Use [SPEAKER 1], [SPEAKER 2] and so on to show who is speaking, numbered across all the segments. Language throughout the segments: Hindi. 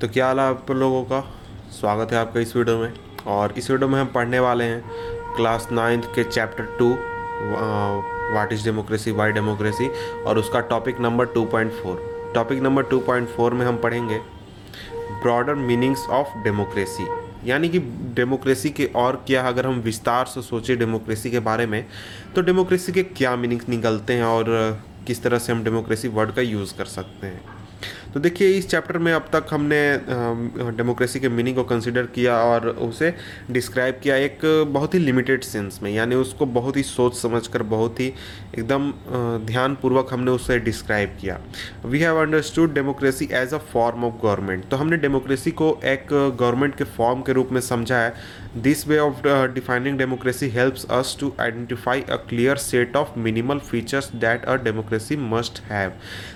[SPEAKER 1] तो क्या हाल है आप लोगों का? स्वागत है आपका इस वीडियो में। और इस वीडियो में हम पढ़ने वाले हैं क्लास नाइन्थ के chapter two what is democracy why democracy, और उसका topic number two point four. Topic number two point four में हम पढ़ेंगे, ब्रॉडर मीनिंग्स ऑफ़ डेमोक्रेसी। यानी कि डेमोक्रेसी के और क्या, अगर हम विस्तार से सोचें डेमोक्रेसी के बारे में तो डेमोक्रेसी के क्या मीनिंग्स निकलते हैं और किस तरह से हम डेमोक्रेसी वर्ड का यूज़ कर सकते हैं। तो देखिए, इस चैप्टर में अब तक हमने डेमोक्रेसी के मीनिंग को कंसिडर किया और उसे डिस्क्राइब किया एक बहुत ही लिमिटेड सेंस में, यानी उसको बहुत ही सोच समझ कर बहुत ही एकदम ध्यानपूर्वक हमने उसे डिस्क्राइब किया। We have understood democracy as a form of government तो हमने डेमोक्रेसी को एक गवर्नमेंट के फॉर्म के रूप में समझा है this way of defining democracy helps us to identify a clear set of minimal features that a democracy must have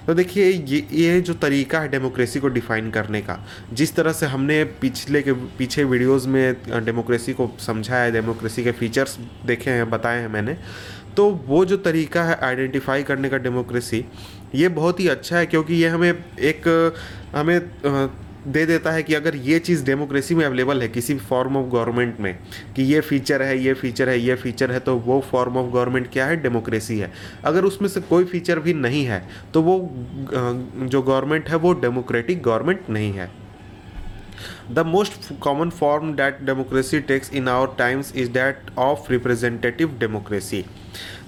[SPEAKER 1] तो देखिए, ये ये जो तरीका है डेमोक्रेसी को डिफ़ाइन करने का, जिस तरह से हमने पिछले के, पीछे वीडियोस में डेमोक्रेसी को समझा है डेमोक्रेसी के फीचर्स देखे हैं, बताए हैं मैंने तो वो जो तरीका है आइडेंटिफाई करने का डेमोक्रेसी ये बहुत ही अच्छा है क्योंकि ये हमें एक, हमें दे देता है कि अगर ये चीज़ डेमोक्रेसी में अवेलेबल है, किसी भी फॉर्म ऑफ़ गवर्नमेंट में, कि ये फीचर है, ये फीचर है, ये फीचर है तो वो फॉर्म ऑफ़ गवर्नमेंट क्या है? डेमोक्रेसी है। अगर उसमें से कोई फीचर भी नहीं है तो वो जो गवर्नमेंट है, वो डेमोक्रेटिक गवर्नमेंट नहीं है। The most common form that democracy takes in our times is that of representative democracy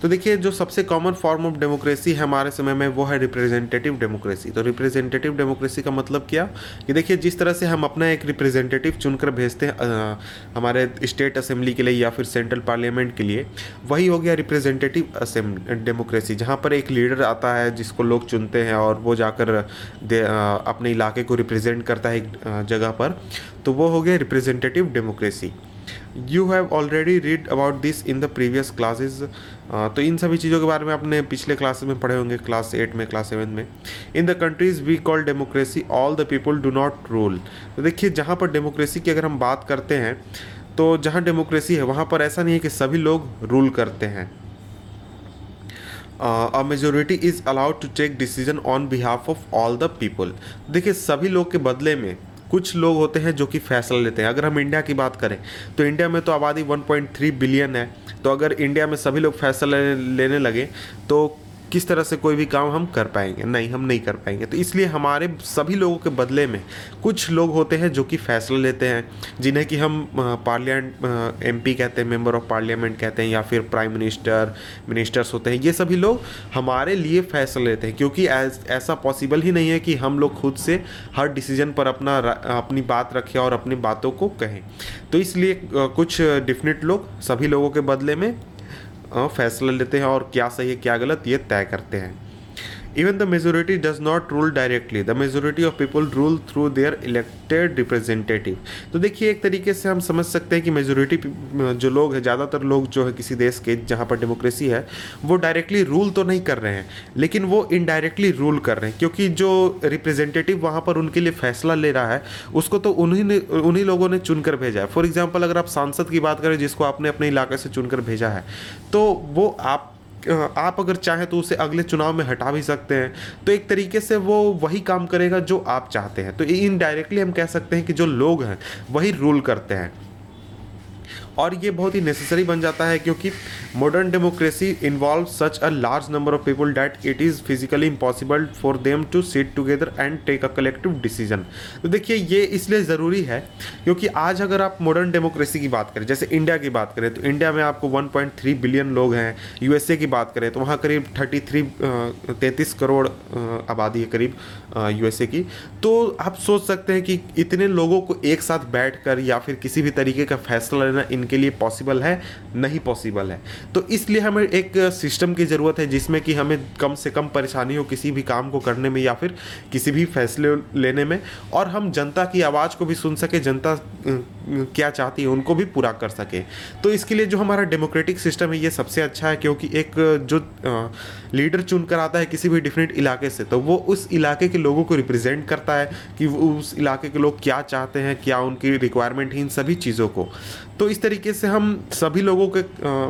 [SPEAKER 1] तो देखिए, जो सबसे कॉमन फॉर्म ऑफ़ डेमोक्रेसी है हमारे समय में वो है रिप्रेजेंटेटिव डेमोक्रेसी तो रिप्रेजेंटेटिव डेमोक्रेसी का मतलब क्या? कि देखिए, जिस तरह से हम अपना एक रिप्रेजेंटेटिव चुनकर भेजते हैं हमारे स्टेट असेंबली के लिए या फिर सेंट्रल पार्लियामेंट के लिए, वही हो गया रिप्रेजेंटेटिव डेमोक्रेसी जहाँ पर एक लीडर आता है जिसको लोग चुनते हैं और वो जाकर अपने इलाके को रिप्रेजेंट करता है एक जगह पर तो वो हो गया representative democracy you have already read about this in the previous classes तो इन सभी चीज़ों के बारे में आपने पिछले क्लासेस में पढ़े होंगे, क्लास एट में, क्लास सेवन में। In the countries we call democracy, all the people do not rule. तो देखिए, जहाँ पर डेमोक्रेसी की अगर हम बात करते हैं तो जहाँ डेमोक्रेसी है, वहाँ पर ऐसा नहीं है कि सभी लोग रूल करते हैं। A majority is allowed to take decision on behalf of all the people देखिए, सभी लोग के बदले में कुछ लोग होते हैं जो कि फैसला लेते हैं। अगर हम इंडिया की बात करें तो इंडिया में तो आबादी 1.3 बिलियन है। तो अगर इंडिया में सभी लोग फैसला लेने लगे तो किस तरह से कोई भी काम हम कर पाएँगे? नहीं, हम नहीं कर पाएँगे। तो इसलिए हमारे सभी लोगों के बदले में कुछ लोग होते हैं जो कि फैसला लेते हैं, जिन्हें कि हम पार्लियामेंट एमपी कहते हैं मेंबर ऑफ़ पार्लियामेंट कहते हैं या फिर प्राइम मिनिस्टर, मिनिस्टर्स होते हैं। ये सभी लोग हमारे लिए फैसला लेते हैं, क्योंकि ऐसा पॉसिबल ही नहीं है कि हम लोग खुद से हर डिसीज़न पर अपना अपनी बात रखें और अपनी बातों को कहें। तो इसलिए कुछ डिफिनेट लोग सभी लोगों के बदले में फैसला लेते हैं और क्या सही है क्या गलत ये तय करते हैं। Even the majority does not rule directly. The majority of people rule through their elected representative. तो देखिए, एक तरीके से हम समझ सकते हैं कि मेजोरिटी जो लोग हैं, ज़्यादातर लोग जो है किसी देश के जहाँ पर डेमोक्रेसी है, वो डायरेक्टली रूल तो नहीं कर रहे हैं, लेकिन वो इनडायरेक्टली रूल कर रहे हैं, क्योंकि जो रिप्रेजेंटेटिव वहाँ पर उनके लिए फैसला ले रहा है, उसको तो उन्हीं उन्हीं लोगों ने चुनकर भेजा है फॉर एग्ज़ाम्पल अगर आप सांसद की बात करें, जिसको आपने अपने इलाके से चुनकर भेजा है तो वो आप आप अगर चाहें तो उसे अगले चुनाव में हटा भी सकते हैं। तो एक तरीके से वो वही काम करेगा जो आप चाहते हैं। तो इनडायरेक्टली हम कह सकते हैं कि जो लोग हैं, वही रूल करते हैं। और ये बहुत ही नेसेसरी बन जाता है क्योंकि modern democracy involve such a large number of people that it is physically impossible for them to sit together and take a collective decision तो देखिए, ये इसलिए ज़रूरी है क्योंकि आज अगर आप मॉडर्न डेमोक्रेसी की बात करें, जैसे इंडिया की बात करें तो इंडिया में आपको 1.3 बिलियन लोग हैं। यूएसए की बात करें तो वहाँ करीब 33 तैंतीस करोड़ आबादी है करीब यूएसए की। तो आप सोच सकते हैं कि इतने लोगों को एक साथ बैठ कर या फिर किसी भी तरीके का फैसला लेना, इन इनके लिए पॉसिबल है, नहीं पॉसिबल है। तो इसलिए हमें एक सिस्टम की ज़रूरत है, जिसमें कि हमें कम से कम परेशानी हो किसी भी काम को करने में या फिर किसी भी फैसले लेने में। और हम जनता की आवाज़ को भी सुन सके, जनता क्या चाहती है, उनको भी पूरा कर सके। तो इसके लिए जो हमारा डेमोक्रेटिक सिस्टम है, ये सबसे अच्छा है क्योंकि एक जो लीडर चुन कर आता है किसी भी डिफरेंट इलाके से तो वो उस इलाके के लोगों को रिप्रेजेंट करता है कि वो उस इलाके के लोग क्या चाहते हैं, क्या उनकी रिक्वायरमेंट है इन सभी चीज़ों को। तो इस तरीके से हम सभी लोगों के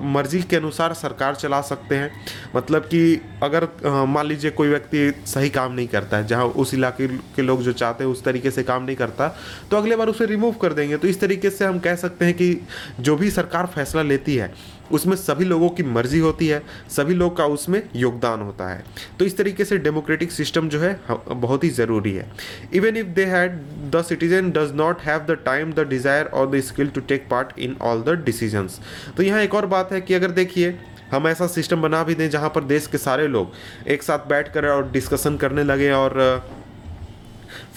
[SPEAKER 1] मर्ज़ी के अनुसार सरकार चला सकते हैं। मतलब कि अगर मान लीजिए कोई व्यक्ति सही काम नहीं करता है, जहाँ उस इलाके के लोग जो चाहते हैं उस तरीके से काम नहीं करता तो अगले बार उसे रिमूव कर देंगे। तो इस तरीके से हम कह सकते हैं कि जो भी सरकार फैसला लेती है, उसमें सभी लोगों की मर्ज़ी होती है, सभी लोग का उसमें योगदान होता है। तो इस तरीके से डेमोक्रेटिक सिस्टम जो है बहुत ही ज़रूरी है। Even if they had the citizen does not have the time the desire और the skill to take part in all the decisions तो यहाँ एक और बात है कि अगर देखिए, हम ऐसा सिस्टम बना भी दें जहाँ पर देश के सारे लोग एक साथ बैठ कर और डिस्कशन करने लगे और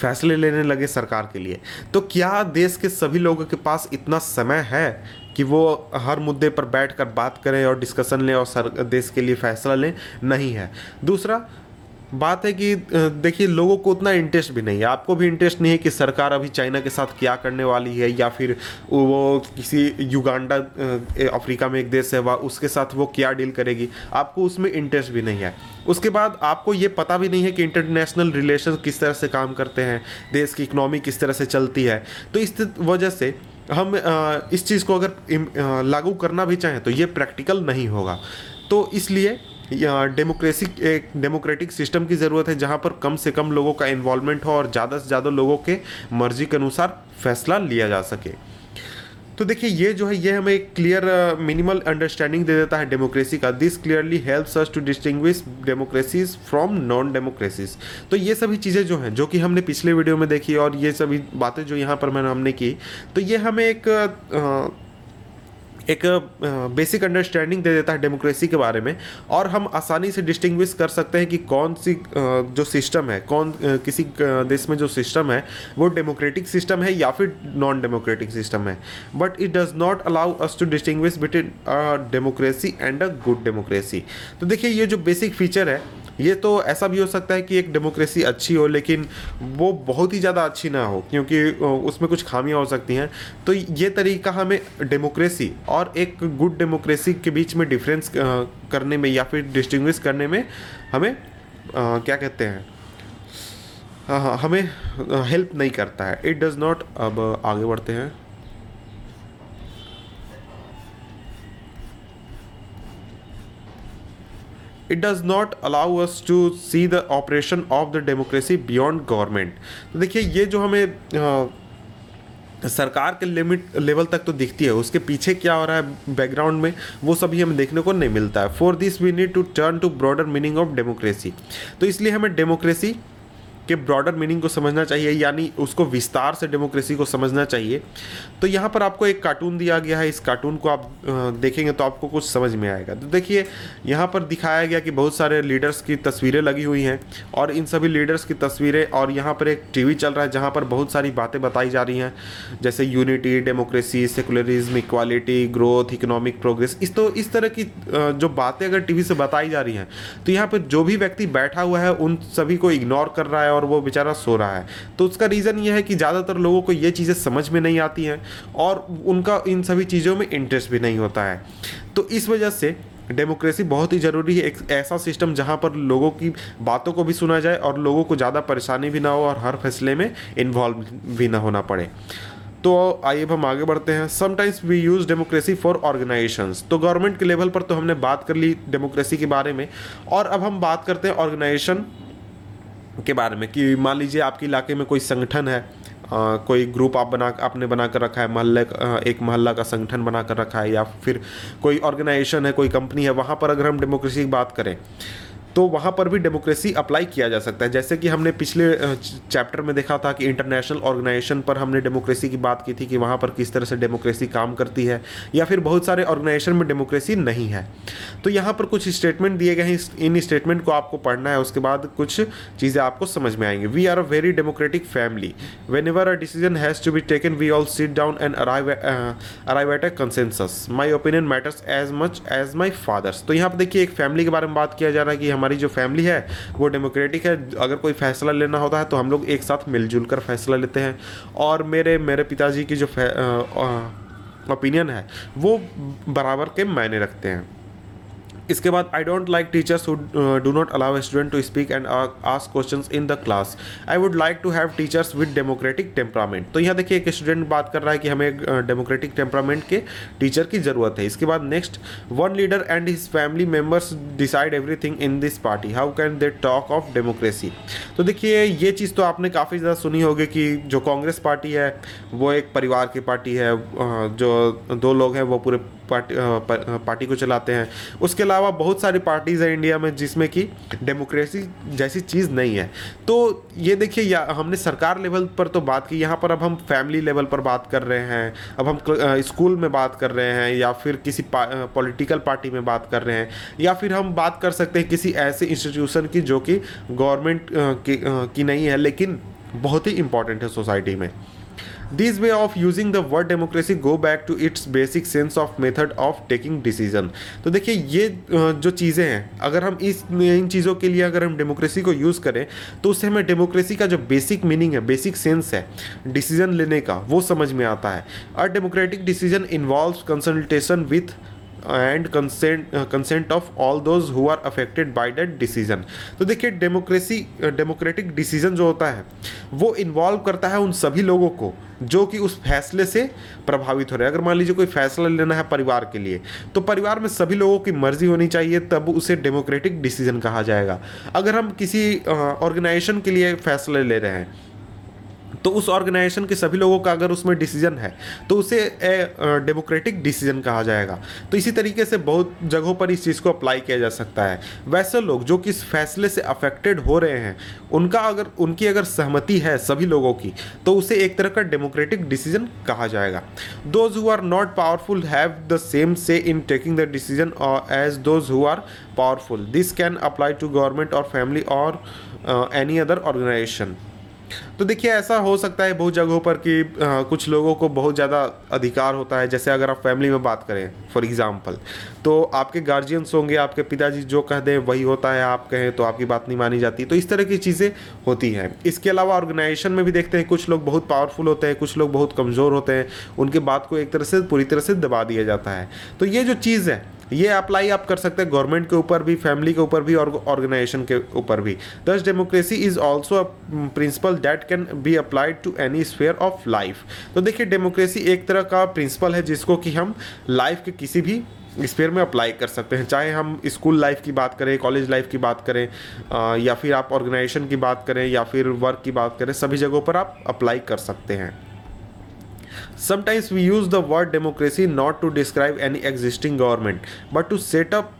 [SPEAKER 1] फैसले लेने लगे सरकार के लिए। तो क्या देश के सभी लोगों के पास इतना समय है कि वो हर मुद्दे पर बैठ कर बात करें और डिस्कशन लें और सर, देश के लिए फैसला लें? नहीं है। दूसरा बात है कि देखिए, लोगों को उतना इंटरेस्ट भी नहीं है। आपको भी इंटरेस्ट नहीं है कि सरकार अभी चाइना के साथ क्या करने वाली है या फिर वो किसी युगांडा अफ्रीका में एक देश है, वह उसके साथ वो क्या डील करेगी? आपको उसमें इंटरेस्ट भी नहीं है। उसके बाद आपको ये पता भी नहीं है कि इंटरनेशनल रिलेशन किस तरह से काम करते हैं, देश की इकनॉमी किस तरह से चलती है। तो इस वजह से हम इस चीज़ को अगर लागू करना भी चाहें तो ये प्रैक्टिकल नहीं होगा। तो इसलिए डेमोक्रेसी एक डेमोक्रेटिक सिस्टम की ज़रूरत है जहाँ पर कम से कम लोगों का इन्वॉल्वमेंट हो और ज़्यादा से ज़्यादा लोगों के मर्ज़ी के अनुसार फैसला लिया जा सके। तो देखिए ये जो है ये हमें एक क्लियर मिनिमल अंडरस्टैंडिंग दे देता है डेमोक्रेसी का। This clearly helps us to distinguish democracies from non democracies तो ये सभी चीज़ें जो हैं जो कि हमने पिछले वीडियो में देखी और ये सभी बातें जो यहाँ पर मैंने हमने की तो ये हमें एक आ, एक बेसिक अंडरस्टैंडिंग दे देता है डेमोक्रेसी के बारे में, और हम आसानी से डिस्टिंग्विश कर सकते हैं कि कौन सी जो सिस्टम है, कौन किसी देश में जो सिस्टम है, वो डेमोक्रेटिक सिस्टम है या फिर नॉन डेमोक्रेटिक सिस्टम है। But it does not allow us to distinguish between a democracy and a good democracy तो देखिए, ये जो बेसिक फीचर है ये तो ऐसा भी हो सकता है कि एक डेमोक्रेसी अच्छी हो लेकिन वो बहुत ही ज़्यादा अच्छी ना हो क्योंकि उसमें कुछ खामियाँ हो सकती हैं। तो ये तरीका हमें डेमोक्रेसी और एक गुड डेमोक्रेसी के बीच में डिफरेंस करने में या फिर डिस्टिंग्विश करने में हमें आ, क्या कहते हाँ हमें हेल्प नहीं करता है। इट डज़ नॉट अब आगे बढ़ते हैं। It does not allow us to see the operation of the democracy beyond government. तो देखिए ये जो हमें आ, सरकार के लिमिट लेवल तक तो दिखती है उसके पीछे क्या हो रहा है बैकग्राउंड में वो सभी हमें देखने को नहीं मिलता है। For this we need to turn to broader meaning of democracy तो इसलिए हमें डेमोक्रेसी के ब्रॉडर मीनिंग को समझना चाहिए, यानी उसको विस्तार से डेमोक्रेसी को समझना चाहिए। तो यहाँ पर आपको एक कार्टून दिया गया है, इस कार्टून को आप देखेंगे तो आपको कुछ समझ में आएगा। तो देखिए, यहाँ पर दिखाया गया कि बहुत सारे लीडर्स की तस्वीरें लगी हुई हैं, और इन सभी लीडर्स की तस्वीरें, और यहाँ पर एक टीवी चल रहा है, जहाँ पर बहुत सारी बातें बताई जा रही हैं, जैसे unity democracy secularism equality growth economic progress इस तो इस तरह की जो बातें अगर टीवी से बताई जा रही हैं तो यहाँ पर जो भी व्यक्ति बैठा हुआ है, उन सभी को इग्नोर कर रहा है, और वो बेचारा सो रहा है। तो उसका रीज़न ये है कि ज़्यादातर लोगों को ये चीज़ें समझ में नहीं आती हैं और उनका इन सभी चीज़ों में इंटरेस्ट भी नहीं होता है। तो इस वजह से डेमोक्रेसी बहुत ही ज़रूरी है। एक ऐसा सिस्टम जहाँ पर लोगों की बातों को भी सुना जाए और लोगों को ज़्यादा परेशानी भी ना हो और हर फैसले में इन्वॉल्व भी ना होना पड़े। तो आइए हम आगे बढ़ते हैं। Sometimes we use democracy for organisations तो गवर्नमेंट के लेवल पर तो हमने बात कर ली डेमोक्रेसी के बारे में। और अब हम बात करते हैं ऑर्गेनाइजेशन के बारे में कि मान लीजिए आपके इलाके में कोई संगठन है आ, कोई ग्रुप आप बना आपने बना कर रखा है मोहल्ले एक मोहल्ला का संगठन बना कर रखा है या फिर कोई ऑर्गेनाइजेशन है कोई कंपनी है वहाँ पर अगर हम डेमोक्रेसी की बात करें तो वहाँ पर भी डेमोक्रेसी अप्लाई किया जा सकता है। जैसे कि हमने पिछले चैप्टर में देखा था कि इंटरनेशनल ऑर्गेनाइजेशन पर हमने डेमोक्रेसी की बात की थी कि वहाँ पर किस तरह से डेमोक्रेसी काम करती है, या फिर बहुत सारे ऑर्गेनाइजेशन में डेमोक्रेसी नहीं है। तो यहाँ पर कुछ स्टेटमेंट दिए गए हैं इन स्टेटमेंट को आपको पढ़ना है, उसके बाद कुछ चीज़ें आपको समझ में आएँगी। We are a very democratic family whenever a decision has to be taken we all sit down and arrive at a consensus my opinion matters as much as my father's तो यहाँ पर देखिए, एक फैमिली के बारे में बात किया जा रहा है कि हमारी जो फैमिली है, वो डेमोक्रेटिक है। अगर कोई फैसला लेना होता है तो हम लोग एक साथ मिलजुल कर फैसला लेते हैं। और मेरे मेरे पिताजी की जो ओपिनियन है, वो बराबर के मायने रखते हैं। इसके बाद I don't like teachers who do not allow student to speak and ask questions in the class I would like to have teachers with democratic temperament तो यहाँ देखिए एक स्टूडेंट बात कर रहा है कि हमें डेमोक्रेटिक uh, टेम्परामेंट के टीचर की ज़रूरत है। इसके बाद next one leader and his family members decide everything in this party how can they talk of democracy तो देखिए ये चीज़ तो आपने काफ़ी ज़्यादा सुनी होगी कि जो कांग्रेस पार्टी है वो एक परिवार की पार्टी है uh, जो दो लोग हैं वो पूरे पार्टी पार्टी को चलाते हैं। उसके अलावा बहुत सारी पार्टीज़ हैं इंडिया में जिसमें कि डेमोक्रेसी जैसी चीज़ नहीं है। तो ये देखिए हमने सरकार लेवल पर तो बात की यहाँ पर अब हम फैमिली लेवल पर बात कर रहे हैं अब हम स्कूल में बात कर रहे हैं या फिर किसी पॉलिटिकल पार्टी में बात कर रहे हैं या फिर हम बात कर सकते हैं किसी ऐसे इंस्टीट्यूशन की जो कि गवर्नमेंट की, की नहीं है लेकिन बहुत ही इंपॉर्टेंट है सोसाइटी में। This way of using the word democracy go back to its basic sense of method of taking decision तो देखिए, ये जो चीज़ें हैं, अगर हम इस, इन चीज़ों के लिए अगर हम डेमोक्रेसी को यूज़ करें तो उससे हमें डेमोक्रेसी का जो बेसिक मीनिंग है बेसिक सेंस है डिसीज़न लेने का, वो समझ में आता है। A democratic decision involve consultation with and consent consent of all those who are affected by that decision तो देखिए डेमोक्रेसी डेमोक्रेटिक डिसीज़न जो होता है, वो इन्वॉल्व करता है उन सभी लोगों को जो कि उस फैसले से प्रभावित हो रहे हैं। अगर मान लीजिए कोई फैसला लेना है परिवार के लिए तो परिवार में सभी लोगों की मर्ज़ी होनी चाहिए, तब उसे डेमोक्रेटिक डिसीज़न कहा जाएगा। अगर हम किसी ऑर्गेनाइजेशन के लिए फैसले ले रहे हैं तो उस ऑर्गेनाइजेशन के सभी लोगों का अगर उसमें डिसीज़न है तो उसे, ए डेमोक्रेटिक डिसीज़न कहा जाएगा। तो इसी तरीके से बहुत जगहों पर इस चीज़ को अप्लाई किया जा सकता है। वैसे लोग जो कि इस फैसले से अफेक्टेड हो रहे हैं, उनका अगर, उनकी अगर सहमति है सभी लोगों की तो उसे एक तरह का डेमोक्रेटिक डिसीज़न कहा जाएगा। Those who are not powerful have the same say in taking the decision as those who are powerful this can apply to government और फैमिली और एनी अदर ऑर्गेनाइजेशन तो देखिए ऐसा हो सकता है बहुत जगहों पर कि आ, कुछ लोगों को बहुत ज़्यादा अधिकार होता है। जैसे अगर आप फैमिली में बात करें फॉर एग्ज़ाम्पल तो आपके गार्जियंस होंगे आपके पिताजी जो कह दें वही होता है आप कहें तो आपकी बात नहीं मानी जाती। तो इस तरह की चीज़ें होती हैं। इसके अलावा ऑर्गेनाइजेशन में भी देखते हैं कुछ लोग बहुत पावरफुल होते हैं कुछ लोग बहुत कमज़ोर होते हैं। उनके बात को एक तरह से पूरी तरह से दबा दिया जाता है। तो ये जो चीज़ है ये अप्लाई आप कर सकते हैं गवर्नमेंट के ऊपर भी फैमिली के ऊपर भी और ऑर्गेनाइजेशन के ऊपर भी. Thus democracy is also a principle that can be applied to any sphere of life तो देखिए डेमोक्रेसी एक तरह का प्रिंसिपल है जिसको कि हम लाइफ के किसी भी स्पेयर में अप्लाई कर सकते हैं. चाहे हम स्कूल लाइफ की बात करें कॉलेज लाइफ की बात करें आ, या फिर आप ऑर्गेनाइजेशन की बात करें या फिर वर्क की बात करें सभी जगहों पर आप अप्लाई कर सकते हैं. Sometimes we use the word democracy not to describe any existing government, but to set up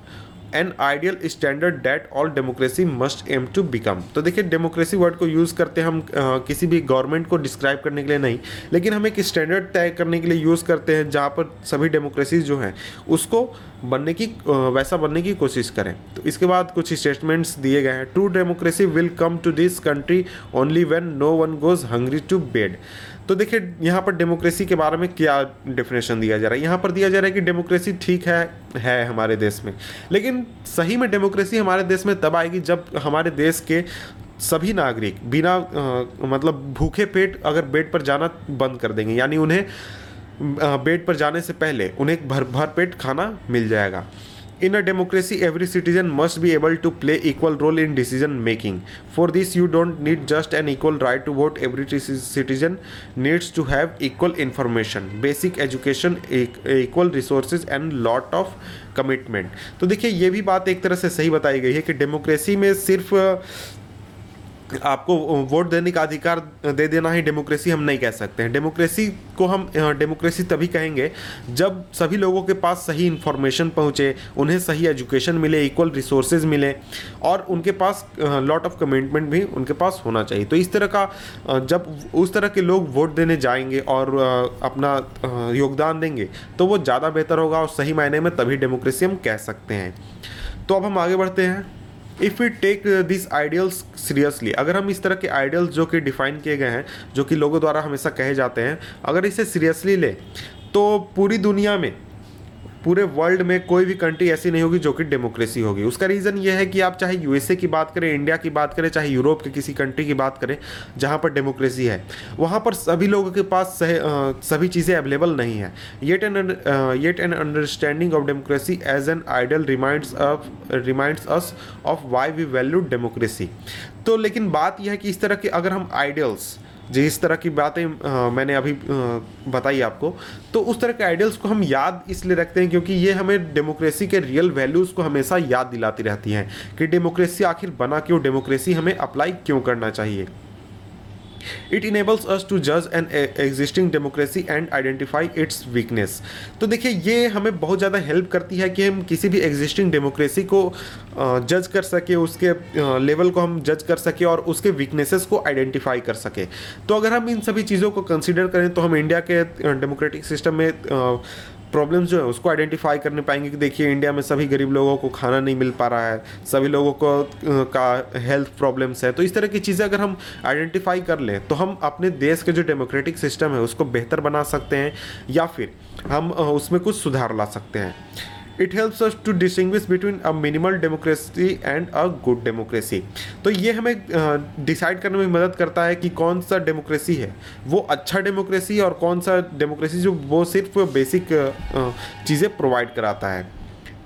[SPEAKER 1] an ideal standard that all democracy must aim to become तो देखिए डेमोक्रेसी वर्ड को यूज़ करते हैं हम आ, किसी भी गवर्नमेंट को डिस्क्राइब करने के लिए नहीं लेकिन हम एक स्टैंडर्ड तय करने के लिए यूज़ करते हैं जहाँ पर सभी डेमोक्रेसीज जो हैं उसको बनने की वैसा बनने की कोशिश करें। तो इसके बाद कुछ स्टेटमेंट्स दिए गए हैं। True democracy will come to this country only when no one goes hungry to bed तो देखिए, यहाँ पर डेमोक्रेसी के बारे में क्या डेफिनेशन दिया जा रहा है? यहाँ पर दिया जा रहा है कि डेमोक्रेसी ठीक है है हमारे देश में। लेकिन सही में डेमोक्रेसी हमारे देश में तब आएगी जब हमारे देश के सभी नागरिक बिना मतलब भूखे पेट अगर बेड पर जाना बंद कर देंगे। यानी उन्हें बेड पर जाने से पहले उन्हें भर भर पेट खाना मिल जाएगा। In a democracy every citizen must be able to play equal role in decision making for this you don't need just an equal right to vote every citizen needs to have equal information basic education equal resources and lot of commitment तो देखिए, ये भी बात एक तरह से सही बताई गई है कि डेमोक्रेसी में सिर्फ़ आपको वोट देने का अधिकार दे देना ही डेमोक्रेसी हम नहीं कह सकते हैं। डेमोक्रेसी को हम डेमोक्रेसी तभी कहेंगे जब सभी लोगों के पास सही इन्फॉर्मेशन पहुँचे, उन्हें सही एजुकेशन मिले इक्वल रिसोर्सेज मिले और उनके पास लॉट ऑफ़ कमिटमेंट भी उनके पास होना चाहिए। तो इस तरह का जब उस तरह के लोग वोट देने जाएँगे और अपना योगदान देंगे तो वो ज़्यादा बेहतर होगा और सही मायने में तभी डेमोक्रेसी हम कह सकते हैं। तो अब हम आगे बढ़ते हैं। If we take this ideals seriously अगर हम इस तरह के आइडियल्स जो कि डिफाइन किए गए हैं, जो कि लोगों द्वारा हमेशा कहे जाते हैं, अगर इसे सीरियसली लें तो पूरी दुनिया में पूरे वर्ल्ड में कोई भी कंट्री ऐसी नहीं होगी जो कि डेमोक्रेसी होगी। उसका रीज़न ये है कि आप चाहे यूएसए की बात करें इंडिया की बात करें चाहे यूरोप के किसी कंट्री की बात करें जहाँ पर डेमोक्रेसी है वहाँ पर सभी लोगों के पास सह, आ, सभी चीज़ें अवेलेबल नहीं है। Yet an yet an understanding of democracy as an ideal reminds of reminds us of why we value democracy तो लेकिन बात यह है कि इस तरह के अगर हम आइडियल्स जिस तरह की बातें मैंने अभी बताई आपको। तो उस तरह के आइडियल्स को हम याद इसलिए रखते हैं क्योंकि ये हमें डेमोक्रेसी के रियल वैल्यूज़ को हमेशा याद दिलाती रहती हैं कि डेमोक्रेसी आखिर बना क्यों, डेमोक्रेसी हमें अप्लाई क्यों करना चाहिए। इट इनेबल्स अस टू जज an existing democracy and identify its weakness तो देखिए, ये हमें बहुत ज़्यादा हेल्प करती है कि हम किसी भी एग्जिस्टिंग डेमोक्रेसी को जज कर सके, उसके लेवल को हम जज कर सके और उसके वीकनेसेस को आइडेंटिफाई कर सके। तो अगर हम इन सभी चीज़ों को कंसिडर करें तो हम इंडिया के डेमोक्रेटिक सिस्टम में प्रॉब्लम्स जो है, उसको आइडेंटिफाई करने पाएँगे कि देखिए, इंडिया में सभी गरीब लोगों को खाना नहीं मिल पा रहा है, सभी लोगों को का हेल्थ प्रॉब्लम्स है। तो इस तरह की चीज़ें अगर हम आइडेंटिफाई कर लें तो हम अपने देश के जो डेमोक्रेटिक सिस्टम है, उसको बेहतर बना सकते हैं, या फिर हम उसमें कुछ सुधार ला सकते हैं। It helps us to distinguish between a minimal democracy and a good democracy तो ये हमें डिसाइड करने में मदद करता है कि कौन सा डेमोक्रेसी है। वो अच्छा डेमोक्रेसी और कौन सा डेमोक्रेसी जो वो सिर्फ़ बेसिक चीज़ें प्रोवाइड कराता है।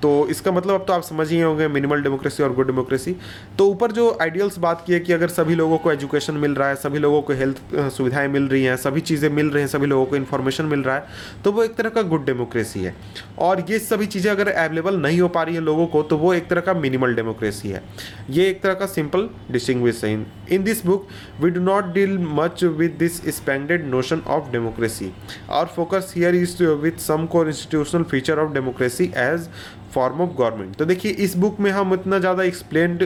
[SPEAKER 1] तो इसका मतलब अब तो आप समझ ही होंगे मिनिमल डेमोक्रेसी और गुड डेमोक्रेसी तो ऊपर जो आइडियल्स बात की है कि अगर सभी लोगों को एजुकेशन मिल रहा है, सभी लोगों को हेल्थ सुविधाएँ मिल रही हैं, सभी चीज़ें मिल रही हैं, सभी लोगों को इन्फॉर्मेशन मिल रहा है तो वो एक तरह का गुड डेमोक्रेसी है। और ये सभी चीज़ें अगर अवेलेबल नहीं हो पा रही है लोगों को तो वो एक तरह का मिनिमल डेमोक्रेसी है। ये एक तरह का simple distinction in in this book we do not deal much with this expanded notion of democracy our focus here is with some core institutional feature of democracy as form of government तो देखिए, इस बुक में हम इतना ज़्यादा एक्सप्लेन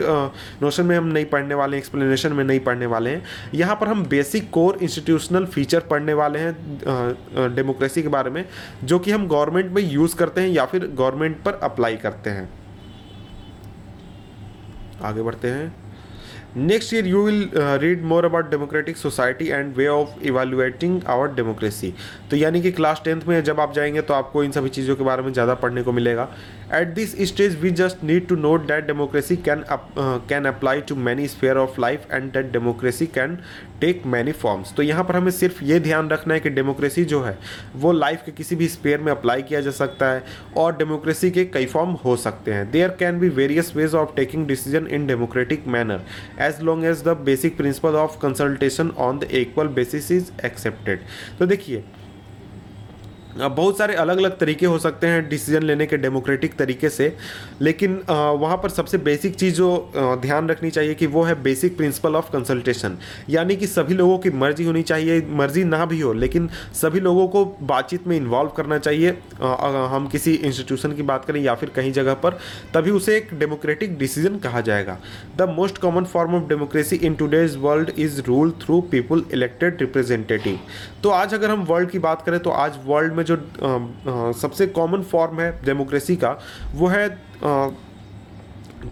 [SPEAKER 1] नोशन में हम नहीं पढ़ने वाले हैं एक्सप्लेनेशन में नहीं पढ़ने वाले हैं। यहाँ पर हम बेसिक कोर इंस्टीट्यूशनल फीचर पढ़ने वाले हैं डेमोक्रेसी के बारे में, जो कि हम गवर्नमेंट में यूज़ करते हैं या फिर गवर्नमेंट पर अप्लाई करते हैं। आगे बढ़ते हैं। Next year you will read more about democratic society and way of evaluating our democracy तो यानी कि क्लास टेंथ में जब आप जाएँगे तो आपको इन सभी चीज़ों के बारे में ज़्यादा पढ़ने को मिलेगा। At this stage we just need to note that democracy can can apply to many sphere of life and that democracy can take many forms तो यहाँ पर हमें सिर्फ़ ये ध्यान रखना है कि डेमोक्रेसी जो है, वो लाइफ के किसी भी स्पेयर में अप्लाई किया जा सकता है और डेमोक्रेसी के कई फॉर्म हो सकते हैं। There can be various ways of taking decision in democratic manner as long as the basic principle of consultation on the equal basis is accepted तो देखिए बहुत सारे अलग अलग तरीके हो सकते हैं डिसीज़न लेने के डेमोक्रेटिक तरीके से, लेकिन वहाँ पर सबसे बेसिक चीज़ जो ध्यान रखनी चाहिए कि वो है बेसिक प्रिंसिपल ऑफ़ कंसल्टेशन यानी कि सभी लोगों की मर्ज़ी होनी चाहिए, मर्ज़ी ना भी हो, लेकिन सभी लोगों को बातचीत में इन्वॉल्व करना चाहिए हम किसी इंस्टीट्यूशन की बात करें या फिर कहीं जगह पर, तभी उसे एक डेमोक्रेटिक डिसीज़न कहा जाएगा। The most common form of democracy in today's world is rule through people elected representative तो आज अगर हम वर्ल्ड की बात करें तो आज वर्ल्ड में जो आ, आ, सबसे कॉमन फॉर्म है डेमोक्रेसी का वो है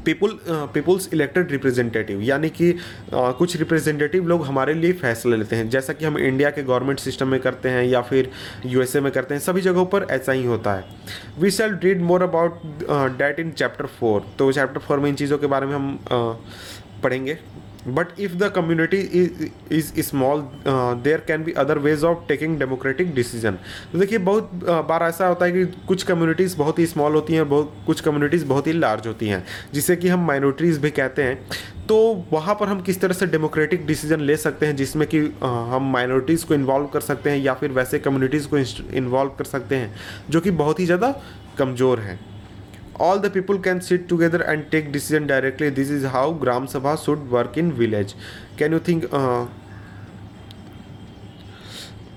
[SPEAKER 1] पीपुल पीपुल्स इलेक्टेड रिप्रेजेंटेटिव यानी कि uh, कुछ रिप्रेजेंटेटिव लोग हमारे लिए फैसला लेते हैं। जैसा कि हम इंडिया के गवर्नमेंट सिस्टम में करते हैं या फिर यूएसए में करते हैं सभी जगहों पर ऐसा ही होता है। We shall read more about that in chapter four तो चैप्टर फोर में इन चीज़ों के बारे में हम uh, पढ़ेंगे। But if the community is small there can be other ways of taking democratic decision तो देखिए, बहुत बार ऐसा होता है कि कुछ कम्युनिटीज़ बहुत ही स्मॉल होती हैं, बहुत, कुछ कम्युनिटीज़ बहुत ही लार्ज होती हैं, जिसे कि हम माइनॉरिटीज़ भी कहते हैं। तो वहाँ पर हम किस तरह से डेमोक्रेटिक डिसीज़न ले सकते हैं, जिसमें कि हम माइनॉरिटीज़ को इन्वॉल्व कर सकते हैं या फिर वैसे कम्युनिटीज़ को इन्वॉल्व कर सकते हैं, जो कि बहुत ही ज़्यादा कमज़ोर हैं। All the people can sit together and take decision directly this is how Gram Sabha should work in village can you think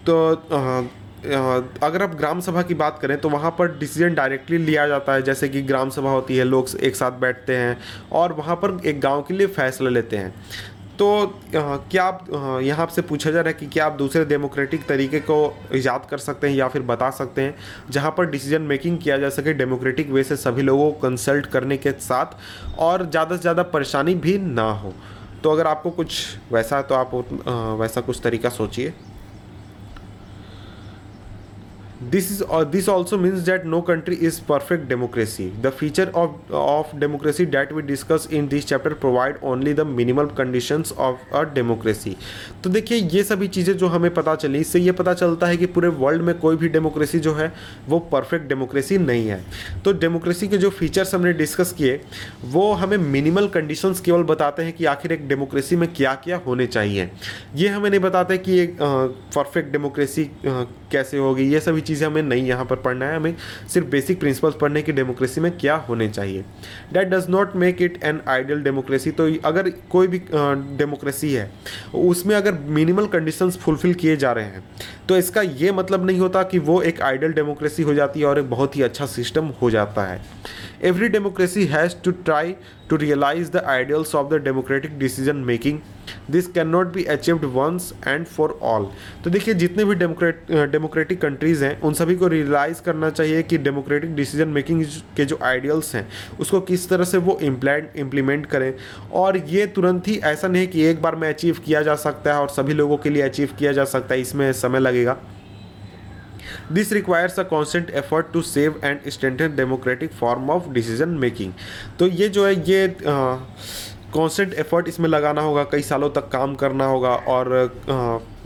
[SPEAKER 1] तो uh, uh, अगर आप ग्राम सभा की बात करें तो वहाँ पर डिसीज़न डायरेक्टली लिया जाता है। जैसे कि ग्राम सभा होती है, लोग एक साथ बैठते हैं और वहाँ पर एक गाँव के लिए फैसला लेते हैं। तो क्या आप यहाँ आपसे पूछा जा रहा है कि क्या आप दूसरे डेमोक्रेटिक तरीके को ईजाद कर सकते हैं या फिर बता सकते हैं, जहाँ पर डिसीज़न मेकिंग किया जा सके डेमोक्रेटिक वे से सभी लोगों को कंसल्ट करने के साथ और ज़्यादा से ज़्यादा परेशानी भी ना हो? तो अगर आपको कुछ वैसा है तो आप वैसा कुछ तरीका सोचिए। This is uh, this also means that no country is perfect democracy. The feature of of democracy that we discuss in this chapter provide only the minimal conditions of a democracy. तो देखिए ये सभी चीज़ें जो हमें पता चली इससे ये पता चलता है कि पूरे वर्ल्ड में कोई भी डेमोक्रेसी जो है वो परफेक्ट डेमोक्रेसी नहीं है। तो डेमोक्रेसी के जो फीचर्स हमने डिस्कस किए वो हमें मिनिमल कंडीशंस केवल बताते हैं कि आखिर एक डेमोक्रेसी में क्या क्या होने चाहिए। ये हमें नहीं बताते कि एक परफेक्ट डेमोक्रेसी कैसे होगी ये सभी चीज़ें हमें नहीं यहाँ पर पढ़ना है, हमें सिर्फ़ बेसिक प्रिंसिपल्स पढ़ने की डेमोक्रेसी में क्या होने चाहिए। That does not make it an ideal democracy तो अगर कोई भी डेमोक्रेसी है, उसमें अगर मिनिमल कंडीशंस फुलफिल किए जा रहे हैं तो इसका ये मतलब नहीं होता कि वो एक आइडियल डेमोक्रेसी हो जाती है और एक बहुत ही अच्छा सिस्टम हो जाता है। Every democracy has to try to realise the ideals of the democratic decision making this can not be achieved once and for all तो देखिए, जितने भी डेमोक्रेट डेमोक्रेटिक कंट्रीज़ हैं, उन सभी को रियलाइज़ करना चाहिए कि डेमोक्रेटिक डिसीज़न मेकिंग के जो आइडियल्स हैं, उसको किस तरह से वो इम्प्लाइंट इम्प्लीमेंट करें। और ये तुरंत ही ऐसा नहीं कि एक बार में अचीव किया जा सकता है और सभी लोगों के लिए अचीव किया जा सकता है, इसमें समय लगेगा। This requires a constant effort to save and strengthen democratic form of decision making तो ये जो है, ये कॉन्स्टेंट एफर्ट इसमें लगाना होगा, कई सालों तक काम करना होगा और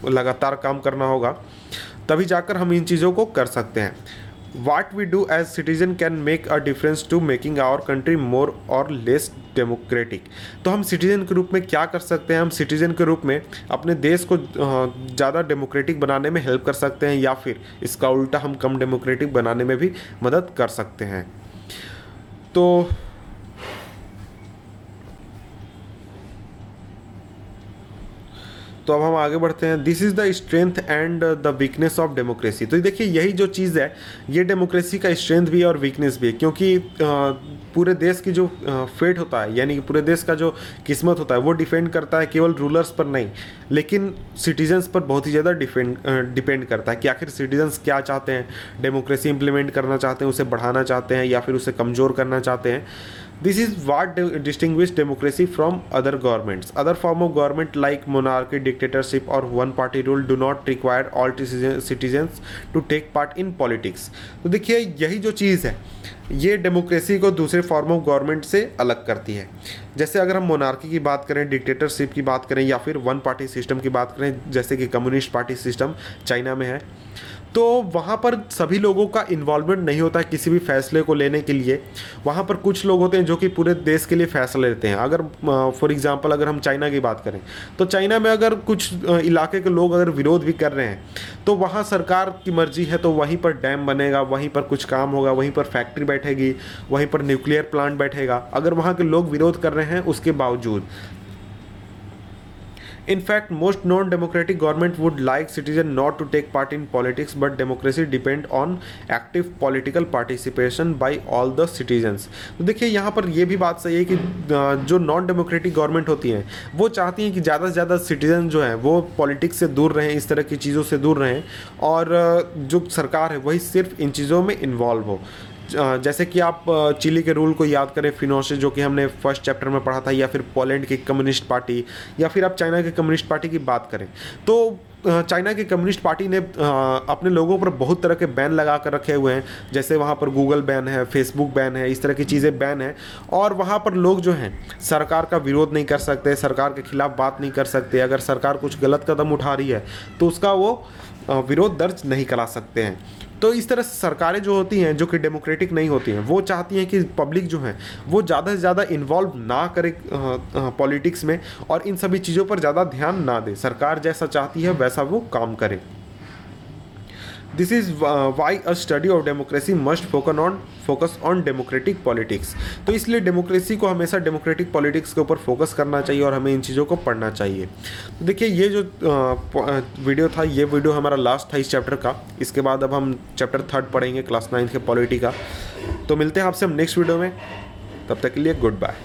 [SPEAKER 1] लगातार काम करना होगा, तभी जाकर हम इन चीज़ों को कर सकते हैं। What we do as citizen can make a difference to making our country more or less democratic तो हम सिटीजन के रूप में क्या कर सकते हैं? हम सिटीजन के रूप में अपने देश को ज़्यादा डेमोक्रेटिक बनाने में हेल्प कर सकते हैं या फिर इसका उल्टा हम कम डेमोक्रेटिक बनाने में भी मदद कर सकते हैं। तो तो अब हम आगे बढ़ते हैं। This is the strength and the weakness of democracy तो देखिए, यही जो चीज़ है, ये डेमोक्रेसी का स्ट्रेंथ भी है और वीकनेस भी है, क्योंकि पूरे देश की जो फेट होता है, यानी कि पूरे देश का जो किस्मत होता है, वो डिपेंड करता है केवल रूलर्स पर नहीं, लेकिन सिटीजन्स पर बहुत ही ज़्यादा डिपेंड डिपेंड करता है कि आखिर सिटीजन्स क्या चाहते हैं डेमोक्रेसी इम्प्लीमेंट करना चाहते हैं, उसे बढ़ाना चाहते हैं या फिर उसे कमज़ोर करना चाहते हैं। This is what distinguish democracy from other governments other form of government like monarchy dictatorship or one party rule do not require all citizens to take part in politics तो देखिए, यही जो चीज़ है, ये डेमोक्रेसी को दूसरे फॉर्म ऑफ़ गवर्नमेंट से अलग करती है। जैसे अगर हम मोनार्की की बात करें डिक्टेटरशिप की बात करें, या फिर वन पार्टी सिस्टम की बात करें, जैसे कि कम्युनिस्ट पार्टी सिस्टम चाइना में है। तो वहाँ पर सभी लोगों का इन्वॉल्वमेंट नहीं होता है किसी भी फैसले को लेने के लिए। वहाँ पर कुछ लोग होते हैं जो कि पूरे देश के लिए फैसला लेते हैं। अगर फॉर एग्जांपल अगर हम चाइना की बात करें तो चाइना में अगर कुछ इलाके के लोग अगर विरोध भी कर रहे हैं तो वहाँ सरकार की मर्ज़ी है तो वहीं पर डैम बनेगा, वहीं पर कुछ काम होगा, वहीं पर फैक्ट्री बैठेगी, वहीं पर न्यूक्लियर प्लांट बैठेगा। अगर वहाँ के लोग विरोध कर रहे हैं, उसके बावजूद। In fact most non democratic government would like citizen not to take part in politics but democracy depend on active political participation by all the citizens देखिए, यहाँ पर यह भी बात सही है कि जो नॉन डेमोक्रेटिक गवर्नमेंट होती हैं, वो चाहती हैं कि ज़्यादा से ज़्यादा सिटीजन जो हैं, वो पॉलिटिक्स से दूर रहें, इस तरह की चीज़ों से दूर रहें, और जो सरकार है, वही सिर्फ़ इन चीज़ों में इन्वॉल्व हो। जैसे कि आप चिली के रूल को याद करें फिनोसे जो कि हमने फ़र्स्ट चैप्टर में पढ़ा था, या फिर पोलैंड की कम्युनिस्ट पार्टी, या फिर आप चाइना की कम्युनिस्ट पार्टी की बात करें। तो चाइना की कम्युनिस्ट पार्टी ने अपने लोगों पर बहुत तरह के बैन लगा कर रखे हुए हैं, जैसे वहाँ पर गूगल बैन है, फेसबुक बैन है, इस तरह की चीज़ें बैन है, और वहाँ पर लोग जो हैं, सरकार का विरोध नहीं कर सकते, सरकार के खिलाफ बात नहीं कर सकते, अगर सरकार कुछ गलत कदम उठा रही है तो उसका वो विरोध दर्ज नहीं करा सकते हैं। तो इस तरह से सरकारें जो होती हैं, जो कि डेमोक्रेटिक नहीं होती हैं, वो चाहती हैं कि पब्लिक जो है, वो ज़्यादा से ज़्यादा इन्वॉल्व ना करे पॉलिटिक्स में और इन सभी चीज़ों पर ज़्यादा ध्यान ना दे। सरकार जैसा चाहती है, वैसा वो काम करे। This is why a study of democracy must focus on focus on democratic politics तो इसलिए डेमोक्रेसी को हमेशा डेमोक्रेटिक पॉलिटिक्स के ऊपर फोकस करना चाहिए और हमें इन चीज़ों को पढ़ना चाहिए। तो देखिए, ये जो वीडियो था, ये वीडियो हमारा लास्ट था इस चैप्टर का। इसके बाद अब हम चैप्टर थर्ड पढ़ेंगे क्लास नाइन्थ के पॉलिटी का। तो मिलते हैं आपसे हम नेक्स्ट वीडियो में। तब तक के लिए गुड बाय